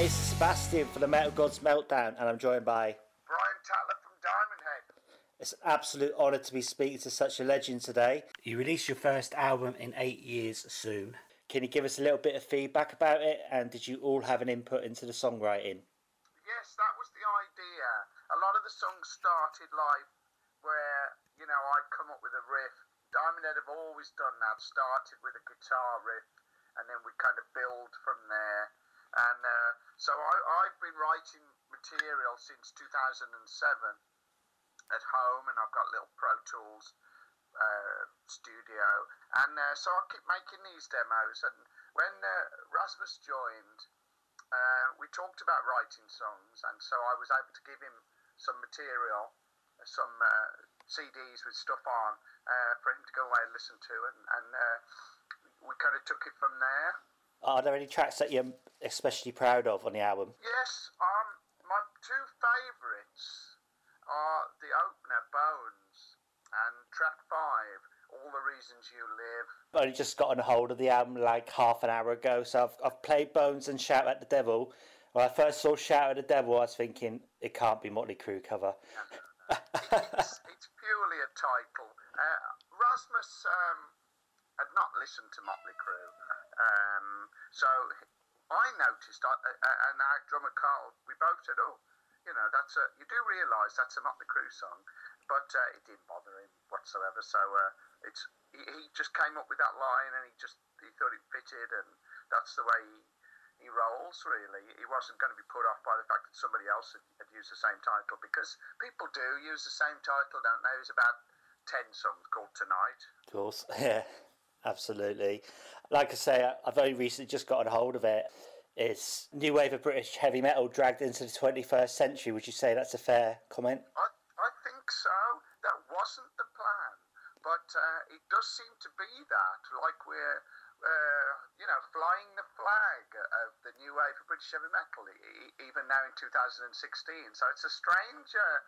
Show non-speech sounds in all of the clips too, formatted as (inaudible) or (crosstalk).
Hi, it's Sebastian for the Metal Gods Meltdown, and I'm joined by. Brian Tatler from Diamond Head. It's an absolute honour to be speaking to such a legend today. You release your first album in eight years soon. Can you give us a little bit of feedback about it, and did you all have an input into the songwriting? Yes, that was the idea. A lot of the songs started like where, you know, I'd come up with a riff. Diamond Head have always done that, started with a guitar riff, and then we kind of build from there. And uh, so I, I've been writing material since 2007 at home, and I've got little Pro Tools uh, studio, and uh, so I keep making these demos. And when uh, Rasmus joined, uh, we talked about writing songs, and so I was able to give him some material, some uh, CDs with stuff on for him to go away and listen to, and, and we kind of took it from there. Are there any tracks that you're especially proud of on the album? Yes, um, my two favourites are the opener, Bones, and track five, All the Reasons You Live. I've only just gotten a hold of the album like half an hour ago, so I've, I've played Bones and Shout at the Devil. When I first saw Shout at the Devil, I was thinking it can't be Motley Crue cover. (laughs) it's, it's, purely a title. Uh, Rasmus um, had not listened to Motley Crue. Um, so I noticed, uh, and our drummer Karl, we both said, "Oh, you know, that's a." You do realise that's a Motley Crue song, but uh, it didn't bother him whatsoever. So uh, it's he, he, just came up with that line, and he just he thought it fitted, and that's the way he, he rolls. Really, he wasn't going to be put off by the fact that somebody else had, had used the same title because people do use the same title, don't they? There's about ten songs called Tonight. Of course, (laughs) yeah. Absolutely. Like I say, I've only recently just got a hold of it. It's new wave of British heavy metal dragged into the 21st century. Would you say that's a fair comment? I, I think so. That wasn't the plan, but uh, it does seem to be that. Like we're, uh, you know, flying the flag of the new wave of British heavy metal, even now in 2016. So it's a strange. Uh,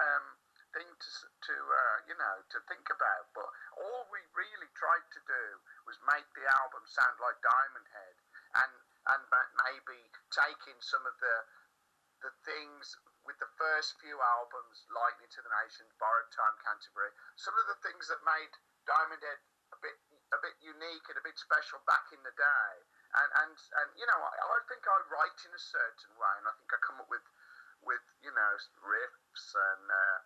um, thing to, to uh, you know to think about. But all we really tried to do was make the album sound like Diamond Head, and and maybe taking some of the the things with the first few albums, Lightning to the Nations, Borrowed Time, Canterbury, some of the things that made Diamond Head a bit a bit unique and a bit special back in the day. And and, and you know, I, I think I write in a certain way, and I think I come up with with you know riffs and uh,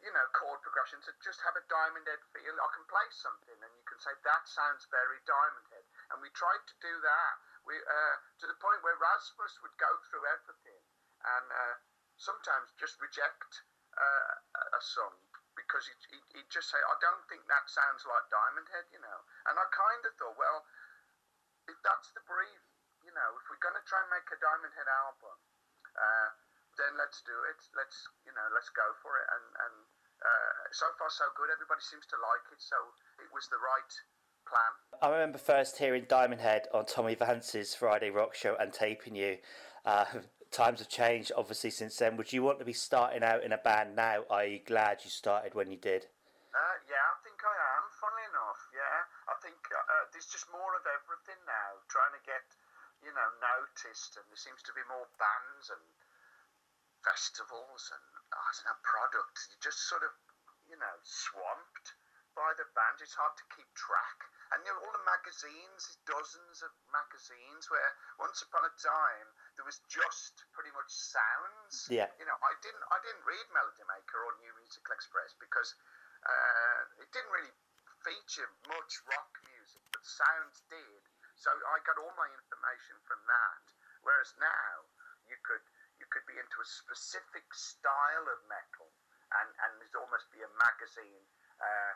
you know, chord progressions that just have a Diamond Head feel. I can play something and you can say that sounds very Diamond Head. And we tried to do that. We uh, to the point where Rasmus would go through everything and uh, sometimes just reject uh, a song because he'd, he'd, just say, "I don't think that sounds like Diamond Head," you know. And I kind of thought, well, if that's the brief, you know, if we're going to try and make a Diamond Head album. Uh, then let's do it. Let's you know let's go for it. And and uh, so far so good. Everybody seems to like it. So it was the right plan. I remember first hearing Diamond Head on Tommy Vance's Friday Rock Show and taping you. Uh, (laughs) times have changed obviously since then. Would you want to be starting out in a band now? Are you glad you started when you did? Uh, yeah, I think I am. Funnily enough, yeah, I think uh, uh there's just more of everything now. Trying to get you know noticed, and there seems to be more bands and festivals and I don't know products. You're just sort of you know swamped by the band. It's hard to keep track. And you know, all the magazines, dozens of magazines. Where once upon a time there was just pretty much sounds. Yeah. You know, I didn't I didn't read Melody Maker or New Musical Express because uh, it didn't really feature much rock music, but sounds did. So I got all my information from that. Whereas now you could you could be into a specific style of metal, and, and there's almost be a magazine uh,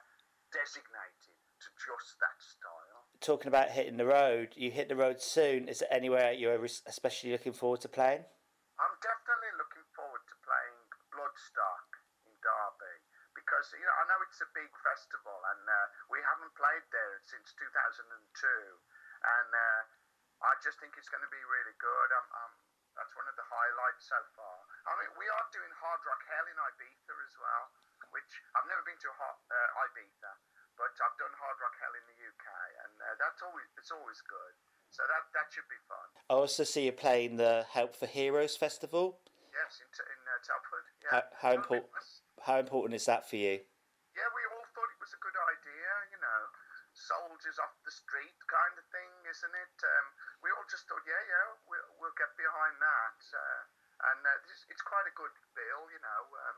designated to just that style. Talking about hitting the road, you hit the road soon. Is there anywhere you're especially looking forward to playing? I'm definitely looking forward to playing Bloodstock in Derby because you know I know it's a big festival and uh, we haven't played there since 2002, and uh, I just think it's going to be really good. I'm, I'm that's one of the highlights so far. I mean, we are doing Hard Rock Hell in Ibiza as well, which I've never been to uh, Ibiza, but I've done Hard Rock Hell in the UK, and uh, that's always it's always good. So that that should be fun. I also see you playing the Help for Heroes festival. Yes, in, in uh, Telford. Yeah. How, how important? How important is that for you? Yeah, we all thought it was a good idea. You know, soldiers off the street kind of thing, isn't it? Um, we all just thought, yeah, yeah, we'll, we'll get behind that. Uh, and uh, this, it's quite a good bill, you know. Um,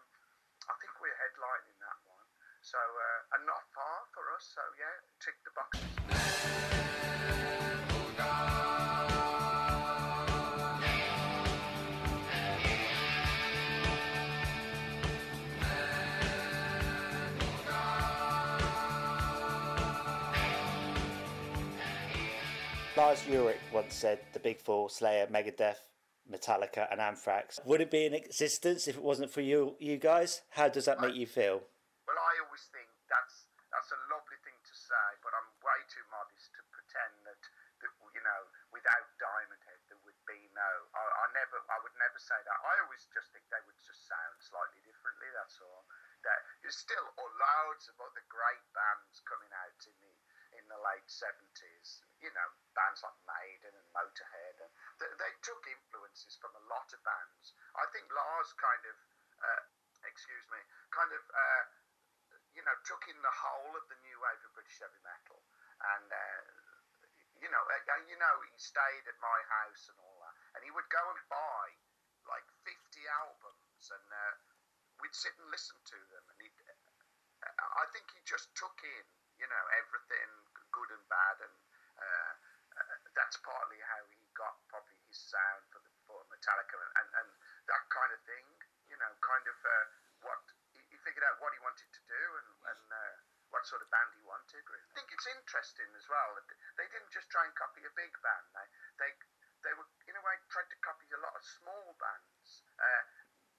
I think we're headlining that one. So, uh, and not far for us. So, yeah, tick the boxes. Lars Ulrich once said the Big Four, Slayer, Megadeth, Metallica, and Anthrax would it be in existence if it wasn't for you, you guys. How does that make you feel? Well, I always think that's that's a lovely thing to say, but I'm way too modest to pretend that, that you know, without Diamond Head there would be no. I, I never, I would never say that. I always just think they would just sound slightly differently. That's all. That there's still loads of other great bands coming out in the in the late seventies. You know, bands like Maiden and Motorhead, and they, they took influences from a lot of bands. I think Lars kind of, uh, excuse me, kind of. Uh, you know, took in the whole of the new wave of British heavy metal, and uh, you know, uh, you know, he stayed at my house and all that, and he would go and buy like fifty albums, and uh, we'd sit and listen to them, and he, I think he just took in, you know, everything good and bad, and uh, uh, that's partly how he got probably his sound for the for Metallica and, and, and that kind of thing, you know, kind of uh, what he figured out what he wanted to do and, and uh, sort of band he wanted. Really. I think it's interesting as well that they didn't just try and copy a big band. They they they were in a way tried to copy a lot of small bands uh,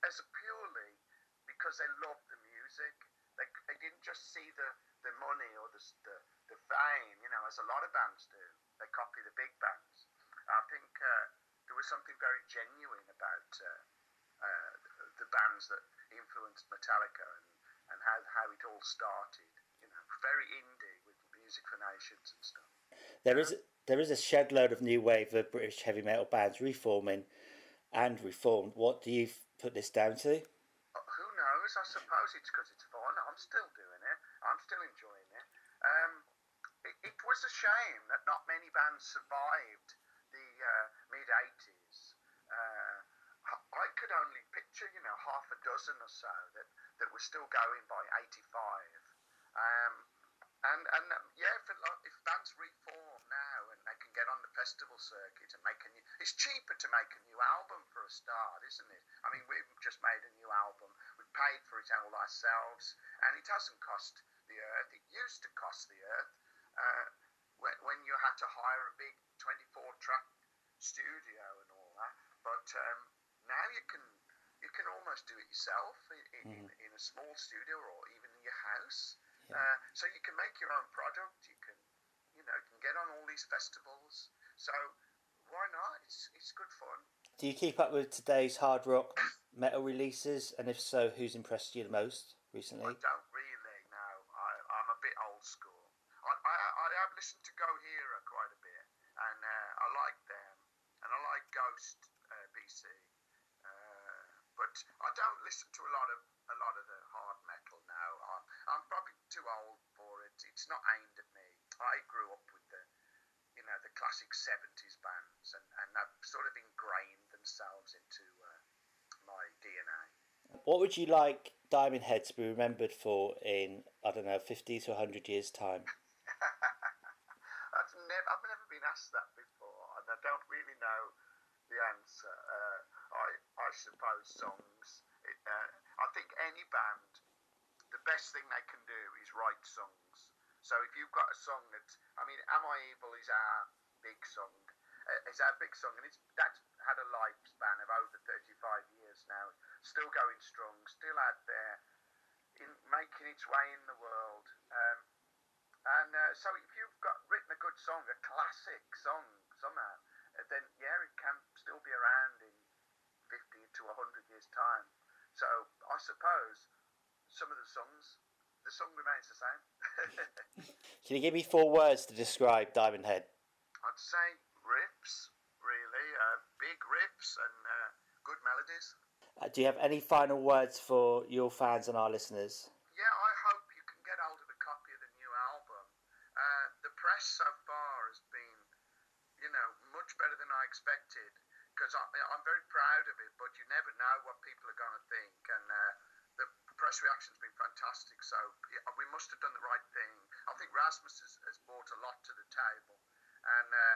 as purely because they loved the music. They, they didn't just see the, the money or the, the the fame, you know, as a lot of bands do. They copy the big bands. I think uh, there was something very genuine about uh, uh, the bands that influenced Metallica and, and how, how it all started. Very indie with Music for Nations and stuff. There is there is a shed load of new wave of British heavy metal bands reforming and reformed. What do you put this down to? Uh, who knows? I suppose it's because it's fun. I'm still doing it. I'm still enjoying it. Um, it, it was a shame that not many bands survived the uh, mid 80s. Uh, I could only picture, you know, half a dozen or so that, that were still going by 85. Um, and and um, yeah, if, if bands reform now and they can get on the festival circuit and make a new, it's cheaper to make a new album for a start, isn't it? I mean, we've just made a new album, we've paid for it all ourselves, and it hasn't cost the earth. It used to cost the earth uh, when, when you had to hire a big 24 track studio and all that, but um, now you can you can almost do it yourself in, in, mm. in a small studio or even in your house. Yeah. Uh, so you can make your own product. You can, you know, you can get on all these festivals. So why not? It's it's good fun. Do you keep up with today's hard rock metal releases? And if so, who's impressed you the most recently? I don't really. No, I, I'm a bit old school. I, I, I have listened to Gojira quite a bit, and uh, I like them, and I like Ghost uh, BC, uh, but I don't listen to a lot of a lot of the hard metal now. I'm, I'm probably too old for it. It's not aimed at me. I grew up with the, you know, the classic '70s bands, and and they've sort of ingrained themselves into uh, my DNA. What would you like Diamond Head to be remembered for in I don't know, fifty to hundred years time? (laughs) I've never, I've never been asked that before, and I don't really know the answer. Uh, I, I suppose songs. Uh, I think any band, the best thing they can do is write songs. So if you've got a song that, I mean, Am I Evil is our big song. Uh, it's our big song, and it's that's had a lifespan of over 35 years now. Still going strong, still out there, in making its way in the world. Um, and uh, so if you've got written a good song, a classic song somehow, uh, then yeah, it can still be around in 50 to 100 years' time. So I suppose some of the songs, the song remains the same. (laughs) can you give me four words to describe Diamond Head? I'd say riffs really, uh, big riffs and uh, good melodies. Uh, do you have any final words for your fans and our listeners? Yeah, I hope you can get hold of a copy of the new album. Uh, the press so far has been, you know, much better than I expected because I'm very proud of it, but you never know what people are going to think. And uh, the press reaction's been fantastic, so we must have done the right thing. I think Rasmus has, has brought a lot to the table. And uh,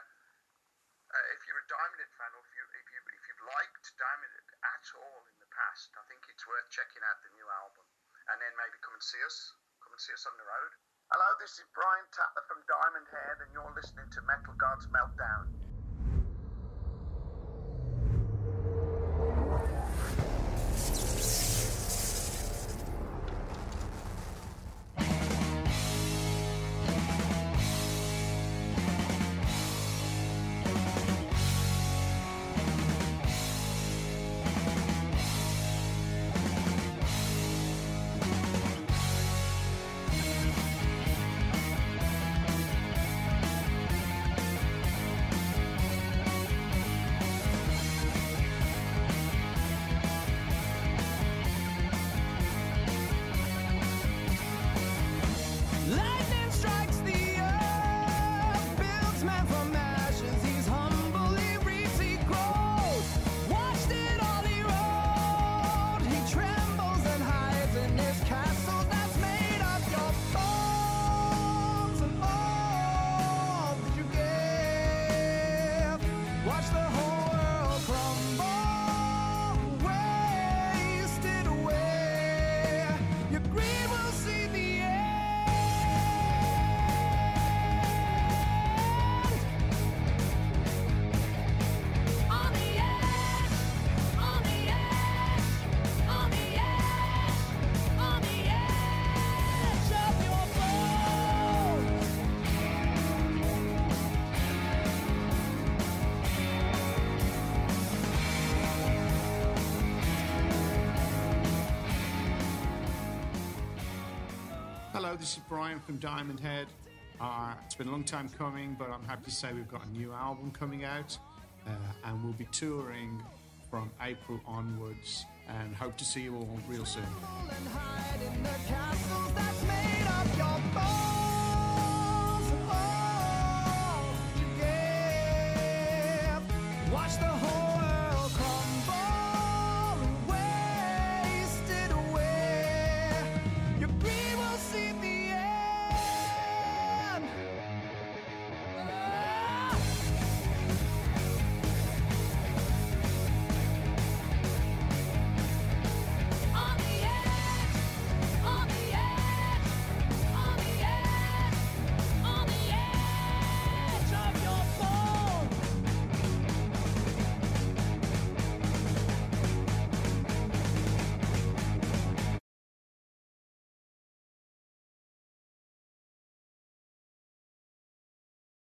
uh, if you're a Diamond Head fan, or if, you, if, you, if you've liked Diamond Head at all in the past, I think it's worth checking out the new album. And then maybe come and see us. Come and see us on the road. Hello, this is Brian Tatler from Diamond Head, and you're listening to Metal Gods Meltdown. This is Brian from Diamond Head. Uh, it's been a long time coming, but I'm happy to say we've got a new album coming out, uh, and we'll be touring from April onwards, and hope to see you all real soon.